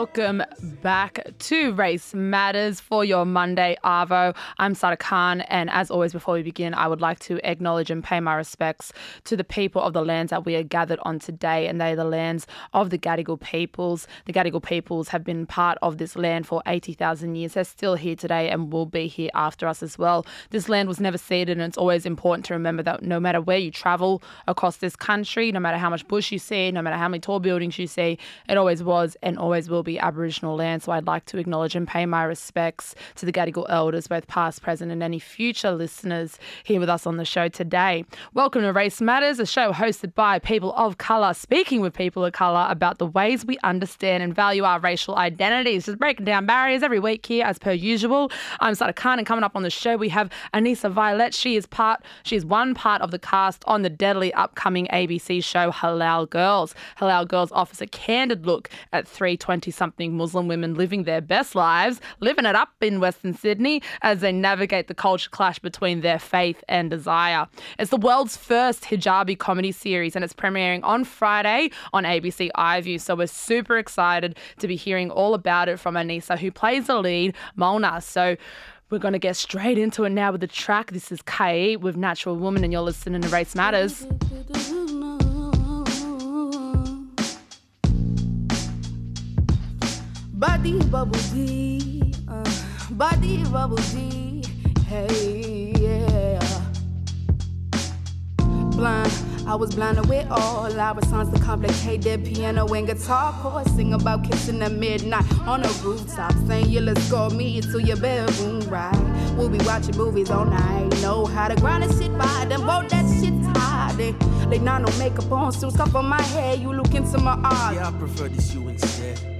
Welcome back to Race Matters for your Monday Arvo. I'm Sada Khan, and as always, before we begin, I would like to acknowledge and pay my respects to the people of the lands that we are gathered on today, and they are the lands of the Gadigal peoples. The Gadigal peoples have been part of this land for 80,000 years. They're still here today and will be here after us as well. This land was never ceded, and it's always important to remember that no matter where you travel across this country, no matter how much bush you see, no matter how many tall buildings you see, it always was and always will be Aboriginal land. So I'd like to acknowledge and pay my respects to the Gadigal elders, both past, present, and any future listeners here with us on the show today. Welcome to Race Matters, a show hosted by people of colour, speaking with people of colour about the ways we understand and value our racial identities. Just breaking down barriers every week here, as per usual. I'm Sada Khan, and coming up on the show, we have Aanisa Vylet. She is part, she is one part of the cast on the deadly upcoming ABC show Halal Gurls. Halal Gurls offers a candid look at 320 something Muslim women living their best lives, living it up in Western Sydney as they navigate the culture clash between their faith and desire. It's the world's first hijabi comedy series and it's premiering on Friday on ABC iView. So we're super excited to be hearing all about it from Aanisa, who plays the lead, Mona. So we're going to get straight into it now with the track. This is K with Natural Woman, and you're listening to Race Matters. Body bubble tea, uh, body bubble tea, hey yeah. Blind, I was blinded with all our songs to complicated piano and guitar chords. Sing about kissing at midnight on a rooftop, saying you let's go me to your bedroom right. We'll be watching movies all night. Know how to grind and shit by them, both that shit tired. They, they not no makeup on, still stuff on my head. You look into my eyes. Yeah, I prefer this you instead.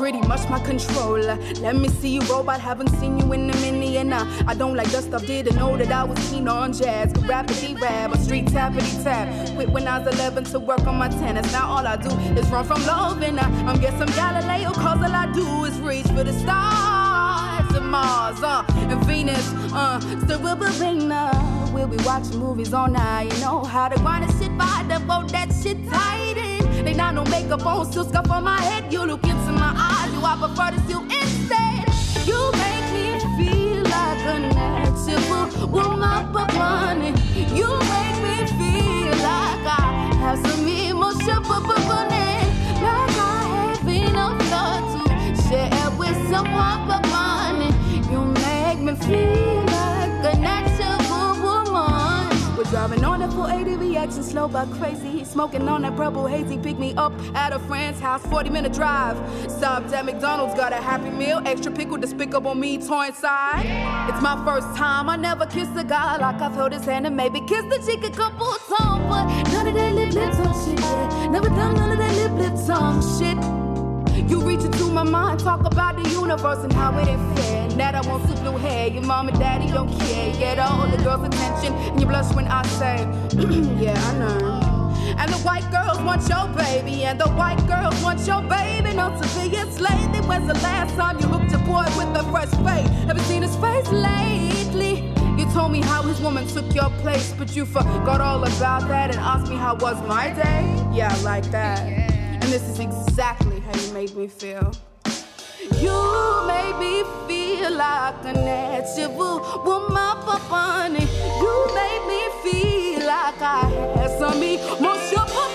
pretty much my controller. Let me see you robot. haven't seen you in a minute. And I, I don't like dust stuff, didn't know that I was keen on jazz. Could rapidly rap, a street tappity tap. Quit when I was 11 to work on my tennis. Now all I do is run from love, and I, I'm guessing Galileo, cause all I do is reach for the stars and Mars, uh, and Venus, uh, still we'll be now. We'll be watching movies all night. You know how to grind and shit by the boat, that shit tight not no makeup on, still scuff on my head. You look into my eyes, you I prefer to you instead. You make me feel like a natural woman for money. You make me feel like I have some emotion for money. Like slow but crazy. He's smoking on that purple hazy. Pick me up at a friend's house, 40 minute drive. Stopped at McDonald's, got a happy meal. Extra pickle despicable me, toy inside. It's my first time. I never kissed a guy like I've held his hand and maybe kissed the cheek a couple times. But none of that lip lip tongue shit. Never done none of that lip lip tongue shit. You reach into my mind, talk about the universe and how it ain't fair. That I want some blue hair. Your mom and daddy don't care. Get all the girls' attention, and you blush when I say, Yeah, I. The white girls want your baby, and the white girls want your baby. No civilians lately. When's the last time you hooked your boy with a fresh face? Haven't seen his face lately. You told me how his woman took your place, but you forgot all about that and asked me how was my day. Yeah, like that. And this is exactly how you made me feel. You made me feel like a natural woman for funny. You made me feel like I had some emotion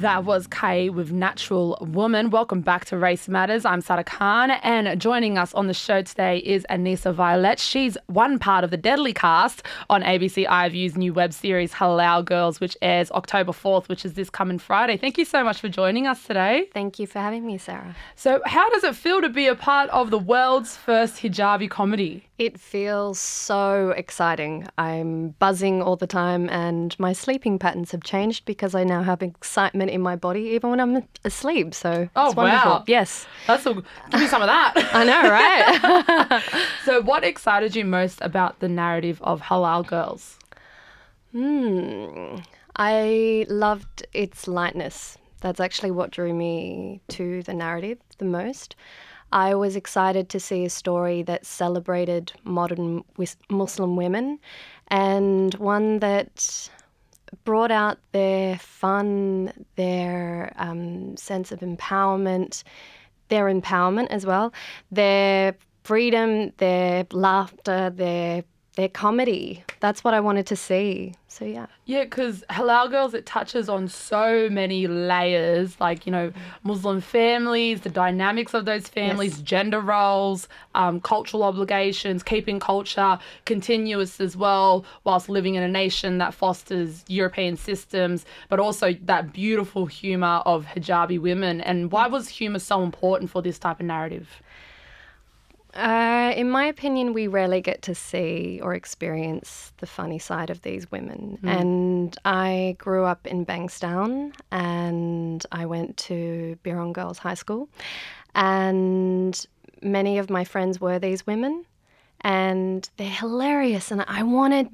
That was Kay with Natural Woman. Welcome back to Race Matters. I'm Sada Khan, and joining us on the show today is Aanisa Vylet. She's one part of the Deadly cast on ABC iView's new web series Halal Gurls, which airs October 4th, which is this coming Friday. Thank you so much for joining us today. Thank you for having me, Sarah. So, how does it feel to be a part of the world's first hijabi comedy? It feels so exciting. I'm buzzing all the time, and my sleeping patterns have changed because I now have excitement in my body even when I'm asleep. So Oh, it's wonderful. wow. Yes, That's all. Give me some of that. I know, right? so, what excited you most about the narrative of Halal Gurls? Hmm, I loved its lightness. That's actually what drew me to the narrative the most. I was excited to see a story that celebrated modern Muslim women and one that brought out their fun, their um, sense of empowerment, their empowerment as well, their freedom, their laughter, their their comedy. That's what I wanted to see. So yeah. Yeah, because Halal Gurls, it touches on so many layers, like, you know, Muslim families, the dynamics of those families, Yes. gender roles, um, cultural obligations, keeping culture continuous as well, whilst living in a nation that fosters European systems, but also that beautiful humour of hijabi women. And why was humour so important for this type of narrative? Uh, in my opinion, we rarely get to see or experience the funny side of these women. And I grew up in Bankstown and I went to Birrong Girls High School. And many of my friends were these women. And they're hilarious. And I wanted,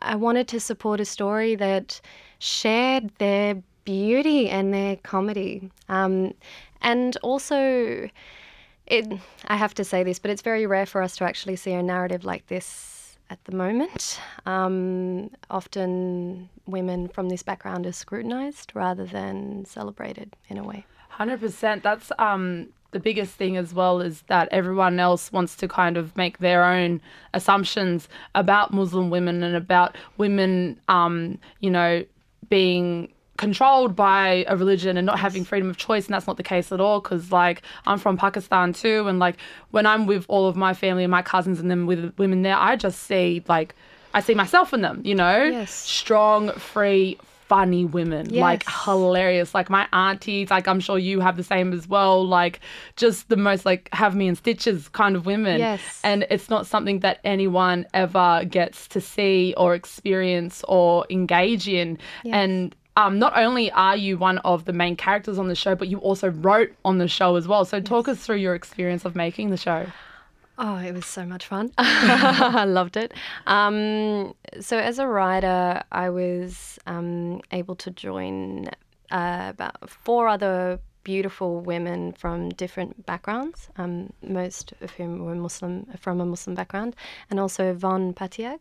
I wanted to support a story that shared their beauty and their comedy. Um, and also, it, I have to say this, but it's very rare for us to actually see a narrative like this at the moment. Um, often women from this background are scrutinized rather than celebrated in a way. Hundred percent. That's um the biggest thing as well is that everyone else wants to kind of make their own assumptions about Muslim women and about women, um, you know, being controlled by a religion and not having freedom of choice and that's not the case at all because like i'm from pakistan too and like when i'm with all of my family and my cousins and then with women there i just see like i see myself in them you know Yes. strong free funny women like hilarious. Like my aunties, like I'm sure you have the same as well. Like just the most like have me in stitches kind of women. Yes. And it's not something that anyone ever gets to see or experience or engage in. And um, not only are you one of the main characters on the show, but you also wrote on the show as well. So talk us through your experience of making the show. Oh, it was so much fun. I loved it. Um, so, as a writer, I was um, able to join uh, about four other beautiful women from different backgrounds, um, most of whom were Muslim from a Muslim background, and also Vonne Patiag.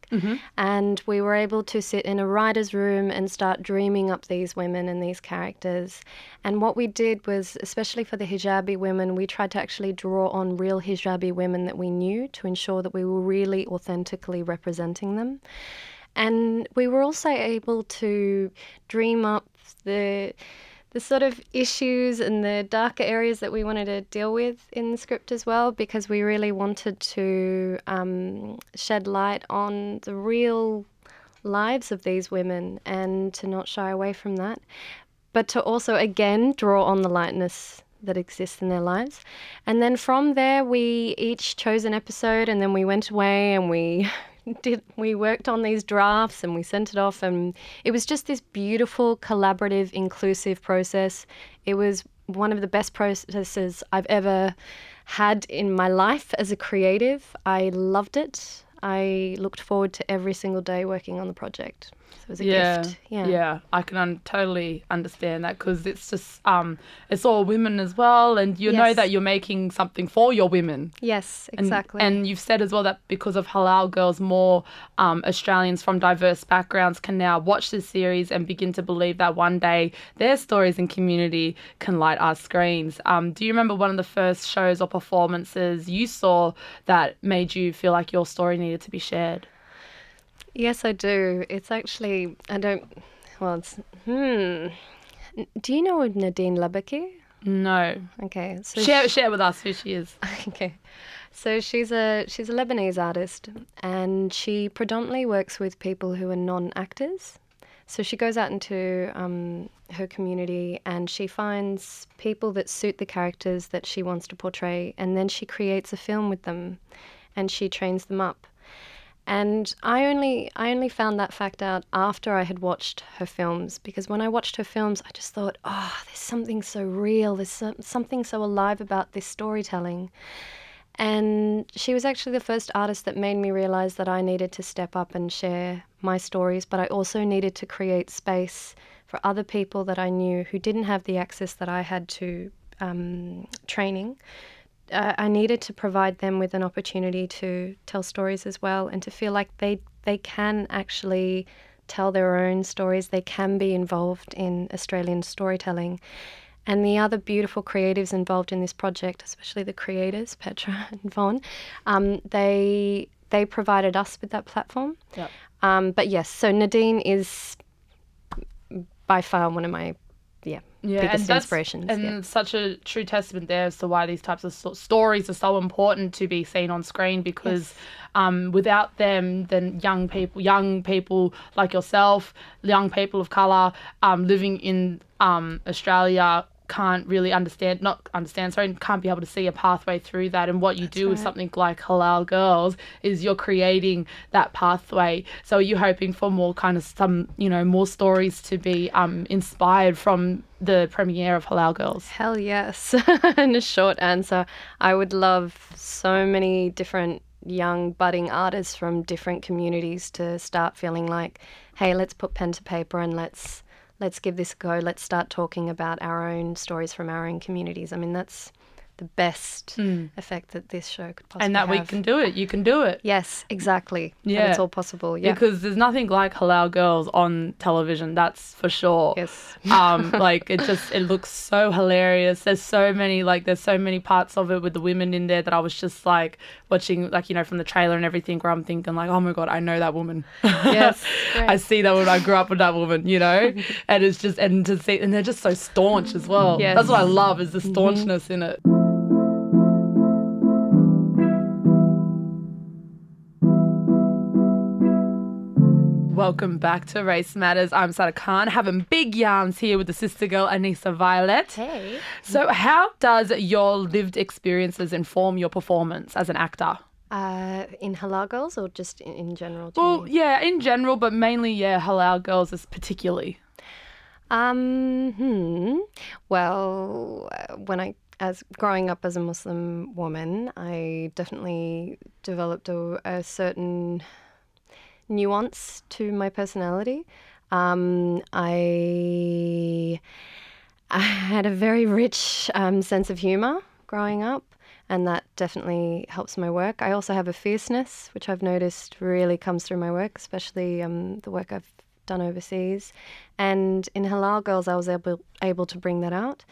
And we were able to sit in a writer's room and start dreaming up these women and these characters. And what we did was, especially for the hijabi women, we tried to actually draw on real hijabi women that we knew to ensure that we were really authentically representing them. And we were also able to dream up the the sort of issues and the darker areas that we wanted to deal with in the script as well, because we really wanted to um, shed light on the real lives of these women and to not shy away from that, but to also again draw on the lightness that exists in their lives. And then from there, we each chose an episode, and then we went away and we did we worked on these drafts and we sent it off, and it was just this beautiful, collaborative, inclusive process. It was one of the best processes I've ever had in my life as a creative. I loved it. I looked forward to every single day working on the project. So it was a yeah, gift. Yeah. yeah, I can un- totally understand that because it's just um, it's all women as well, and you know that you're making something for your women. Yes, And- exactly. And, you've said as well that because of Halal Gurls, more um, Australians from diverse backgrounds can now watch this series and begin to believe that one day their stories and community can light our screens. Um, do you remember one of the first shows or performances you saw that made you feel like your story needed to be shared? Yes, I do. It's actually I don't. Well, it's hmm. Do you know Nadine Labaki? No. Okay, so Share share with us who she is. Okay. So she's a she's a Lebanese artist and she predominantly works with people who are non-actors. So she goes out into um, her community and she finds people that suit the characters that she wants to portray and then she creates a film with them and she trains them up. And I only I only found that fact out after I had watched her films because when I watched her films I just thought, "Oh, there's something so real. There's some, something so alive about this storytelling." And she was actually the first artist that made me realize that I needed to step up and share my stories, but I also needed to create space for other people that I knew who didn't have the access that I had to um, training. Uh, I needed to provide them with an opportunity to tell stories as well and to feel like they, they can actually tell their own stories, they can be involved in Australian storytelling. And the other beautiful creatives involved in this project, especially the creators, Petra and Vonne, um, they they provided us with that platform. Yep. Um, but yes, so Nadine is by far one of my yeah, Yeah, biggest and inspirations. and yeah. such a true testament there as to why these types of so- stories are so important to be seen on screen because um, without them, then young people, young people like yourself, young people of color um, living in um, Australia can't really understand not understand sorry can't be able to see a pathway through that. And what you do with something like halal gurls is you're creating that pathway. So are you hoping for more kind of some you know more stories to be um, inspired from the premiere of halal gurls? Hell yes. In a short answer, I would love so many different young budding artists from different communities to start feeling like, hey, let's put pen to paper and let's let's give this a go. Let's start talking about our own stories from our own communities. I mean, that's the best effect that this show could possibly and that we can do it you can do it Yes, exactly. Yeah. it's all possible. Yeah. because there's nothing like halal gurls on television that's for sure yes. um like it just it looks so hilarious there's so many like there's so many parts of it with the women in there that i was just like watching like you know from the trailer and everything where i'm thinking like oh my god i know that woman Yes, i see that woman i grew up with that woman you know and it's just and to see and they're just so staunch as well Yes. that's what i love is the staunchness in it Welcome back to Race Matters. I'm Sada Khan, having big yarns here with the sister girl Aanisa Vylet. Hey. So, how does your lived experiences inform your performance as an actor? Uh, in Halal Gurls or just in, in general? do you Well, yeah, in general, but mainly, yeah, halal gurls is particularly. Um, hmm. Well, uh, when I, as growing up as a Muslim woman, I definitely developed a, a certain nuance to my personality. Um, I, I had a very rich um, sense of humor growing up, and that definitely helps my work. I also have a fierceness, which I've noticed really comes through my work, especially um, the work I've done overseas. And in Halal Gurls, I was able able to bring that out.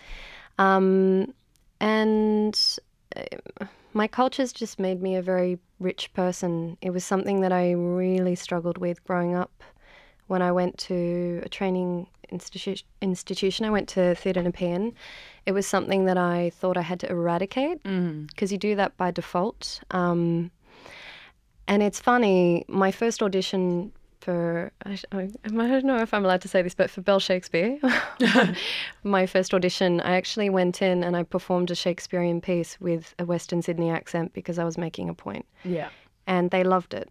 Um, and my culture's just made me a very rich person. It was something that I really struggled with growing up. When I went to a training institu- institution, I went to Theatre Nepean. It was something that I thought I had to eradicate because you do that by default. Um, and it's funny, my first audition for, I, I I don't know if I'm allowed to say this, but for Bell Shakespeare, my first audition, I actually went in and I performed a Shakespearean piece with a Western Sydney accent because I was making a point Yeah. and they loved it.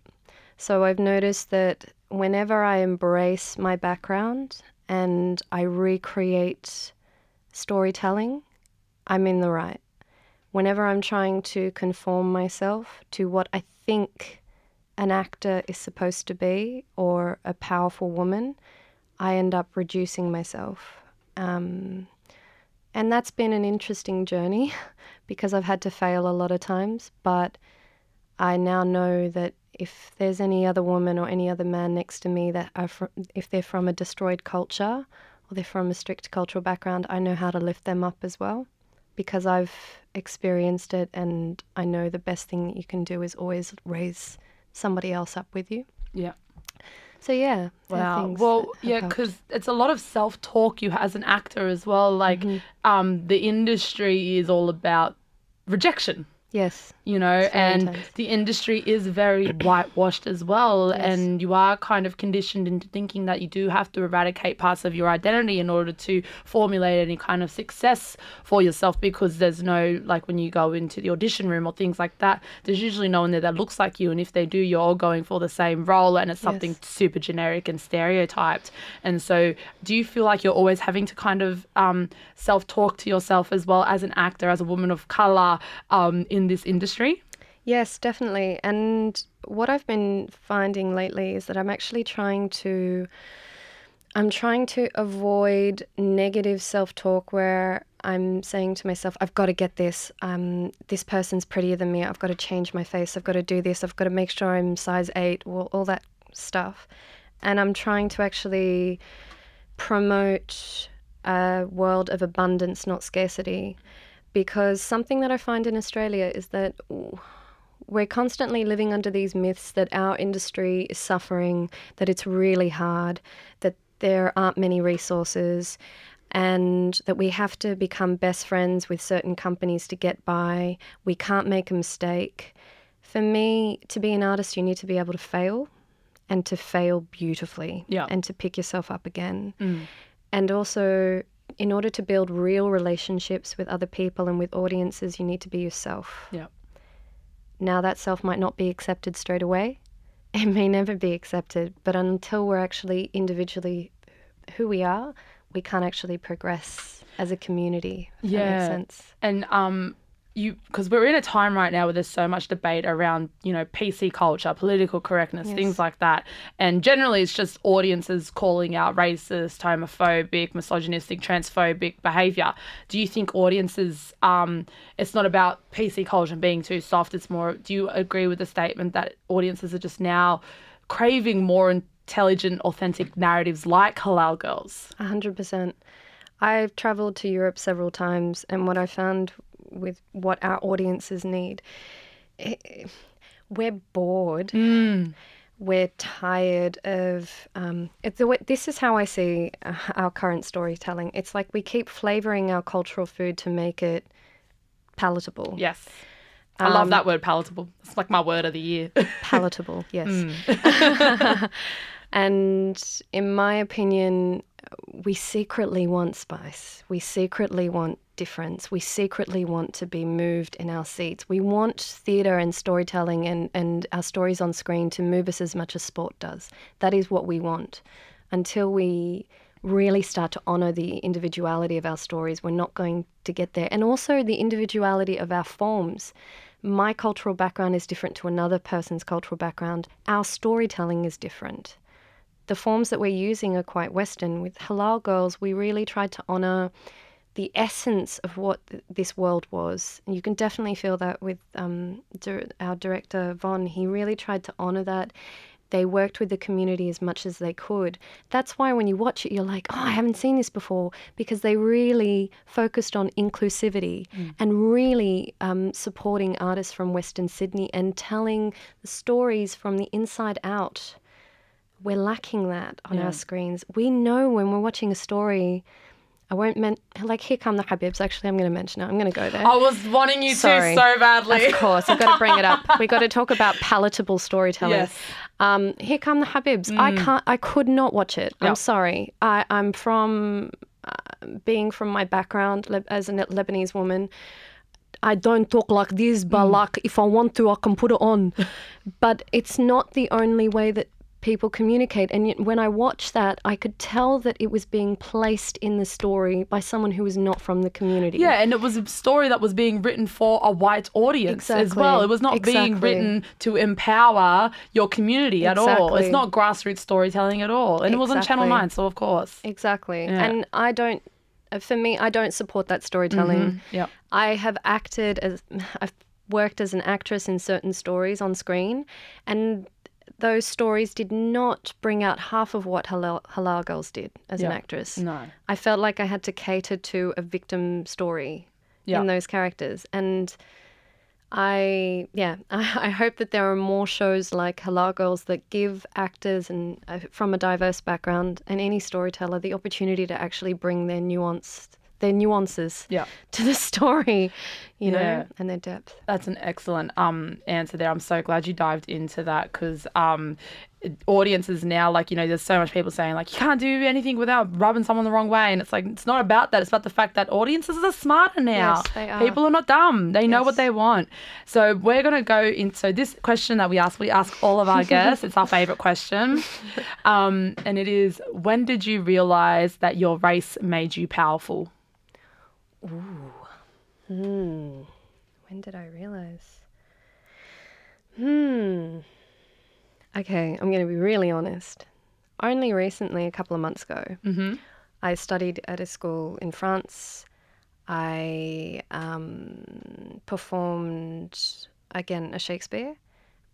So I've noticed that whenever I embrace my background and I recreate storytelling, I'm in the right. Whenever I'm trying to conform myself to what I think an actor is supposed to be or a powerful woman, I end up reducing myself. Um, and that's been an interesting journey because I've had to fail a lot of times, but I now know that if there's any other woman or any other man next to me that are fr- if they're from a destroyed culture or they're from a strict cultural background, I know how to lift them up as well because I've experienced it and I know the best thing that you can do is always raise somebody else up with you. Yeah. So yeah. Wow. Well, yeah, because it's a lot of self-talk you as an actor as well. Like, Mm-hmm. um, the industry is all about rejection. Yes, you know, and intense. the industry is very whitewashed as well. And you are kind of conditioned into thinking that you do have to eradicate parts of your identity in order to formulate any kind of success for yourself because there's no, like when you go into the audition room or things like that, there's usually no one there that looks like you. And if they do, you're all going for the same role and it's something Yes. super generic and stereotyped. And so, do you feel like you're always having to kind of um, self talk to yourself as well as an actor, as a woman of color um, in this industry? Yes, definitely. And what I've been finding lately is that I'm actually trying to I'm trying to avoid negative self-talk where I'm saying to myself, I've got to get this. Um, this person's prettier than me. I've got to change my face. I've got to do this. I've got to make sure I'm size eight. All, all that stuff. And I'm trying to actually promote a world of abundance, not scarcity. Because something that I find in Australia is that we're constantly living under these myths that our industry is suffering, that it's really hard, that there aren't many resources, and that we have to become best friends with certain companies to get by. We can't make a mistake. For me, to be an artist, you need to be able to fail and to fail beautifully Yeah. and to pick yourself up again. Mm. And also, in order to build real relationships with other people and with audiences, you need to be yourself. Yeah. Now, that self might not be accepted straight away. It may never be accepted, but until we're actually individually who we are, we can't actually progress as a community. Yeah. And um, you because we're in a time right now where there's so much debate around you know PC culture, political correctness, things like that, and generally it's just audiences calling out racist, homophobic, misogynistic, transphobic behavior. Do you think audiences um, it's not about PC culture being too soft? It's more. Do you agree with the statement that audiences are just now craving more intelligent, authentic narratives like Halal Gurls? A hundred percent. I've traveled to Europe several times, and what I found with what our audiences need, eh, we're bored. We're tired of. Um, it's the way, this is how I see uh, our current storytelling. It's like we keep flavoring our cultural food to make it palatable. Yes. I love that word palatable. It's like my word of the year. palatable, yes. and in my opinion, we secretly want spice. We secretly want difference. We secretly want to be moved in our seats. We want theatre and storytelling and, and our stories on screen to move us as much as sport does. That is what we want. Until we really start to honour the individuality of our stories, we're not going to get there. And also the individuality of our forms. My cultural background is different to another person's cultural background. Our storytelling is different the forms that we're using are quite Western. With Halal Gurls, we really tried to honour the essence of what th- this world was. And you can definitely feel that with um, dir- our director, Vonne. He really tried to honour that. They worked with the community as much as they could. That's why when you watch it, you're like, oh, I haven't seen this before, because they really focused on inclusivity and really um, supporting artists from Western Sydney and telling the stories from the inside out we're lacking that on our screens. We know when we're watching a story. I won't men like here come the Habibs. Actually, I'm going to mention it. I'm going to go there. I was wanting you Sorry. to so badly. Of course, I've got to bring it up. We got to talk about palatable storytelling. Yes. Um, here come the Habibs. I can't. I could not watch it. Yep. I'm sorry. I, I'm from uh, being from my background as a Lebanese woman. I don't talk like this, but like if I want to, I can put it on. but it's not the only way that people communicate. And yet when I watched that, I could tell that it was being placed in the story by someone who was not from the community. Yeah, and it was a story that was being written for a white audience as well. It was not being written to empower your community at all. It's not grassroots storytelling at all. And it was on Channel 9, so of course. Exactly. Yeah. And I don't, for me, I don't support that storytelling. Mm-hmm. Yep. I have acted as, I've worked as an actress in certain stories on screen, and those stories did not bring out half of what Halal, Halal Gurls did as an actress. No. I felt like I had to cater to a victim story Yeah. in those characters. And I yeah, I, I hope that there are more shows like Halal Gurls that give actors and uh, from a diverse background and any storyteller the opportunity to actually bring their nuance, their nuances Yeah. to the story, you Yeah. know, and their depth. That's an excellent um answer there. I'm so glad you dived into that because um audiences now like you know there's so much people saying like you can't do anything without rubbing someone the wrong way and it's like it's not about that it's about the fact that audiences are smarter now Yes, they are. people are not dumb they know what they want so we're going to go into so this question that we ask we ask all of our guests it's our favorite question um and it is when did you realize that your race made you powerful When did I realize? Hmm. Okay, I'm going to be really honest. Only recently, a couple of months ago, I studied at a school in France. I um, performed again a Shakespeare,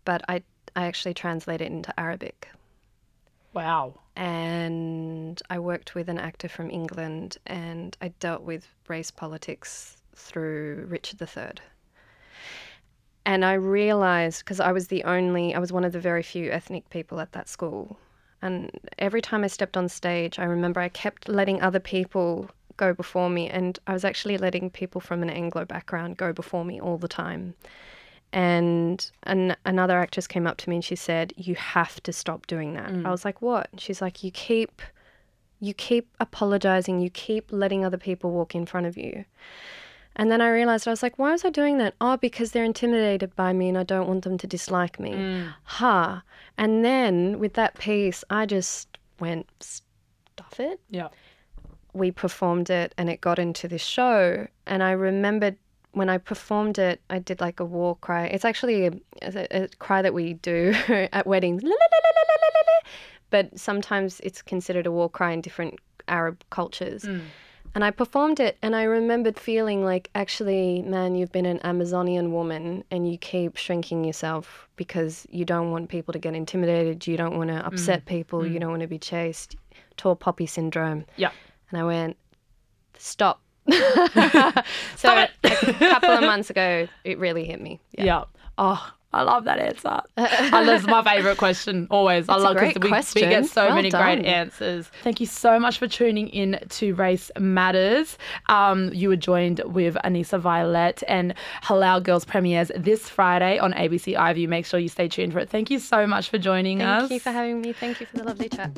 but I I actually translated it into Arabic. Wow and I worked with an actor from England, and I dealt with race politics through Richard III. And I realized because I was the only, I was one of the very few ethnic people at that school. And every time I stepped on stage, I remember I kept letting other people go before me, and I was actually letting people from an Anglo background go before me all the time. And an, another actress came up to me and she said, "You have to stop doing that." Mm. I was like, "What?" She's like, "You keep, you keep apologizing. You keep letting other people walk in front of you." And then I realized I was like, "Why was I doing that?" Oh, because they're intimidated by me and I don't want them to dislike me. Mm. Ha! And then with that piece, I just went, "Stuff it." yeah we performed it and it got into this show and i remembered when i performed it i did like a war cry. It's actually a, a, a cry that we do at weddings. But sometimes it's considered a war cry in different arab cultures. Hmm. And i performed it and i remembered feeling like actually man you've been an amazonian woman and you keep shrinking yourself because you don't want people to get intimidated. You don't want to hmm. upset people. You hmm. don't want to be chased. Tall poppy syndrome. Yeah. And I went, stop. so a couple of months ago, it really hit me. Yeah. Yeah. Oh, I love that answer. I love my favorite question always. I It's a love great we, we get so Well many great answers. Thank you so much for tuning in to Race Matters. Um, you were joined with Aanisa Vylet and Halal Gurls premieres this Friday on ABC iView. Make sure you stay tuned for it. Thank you so much for joining us. Thank you for having me. Thank you for the lovely chat.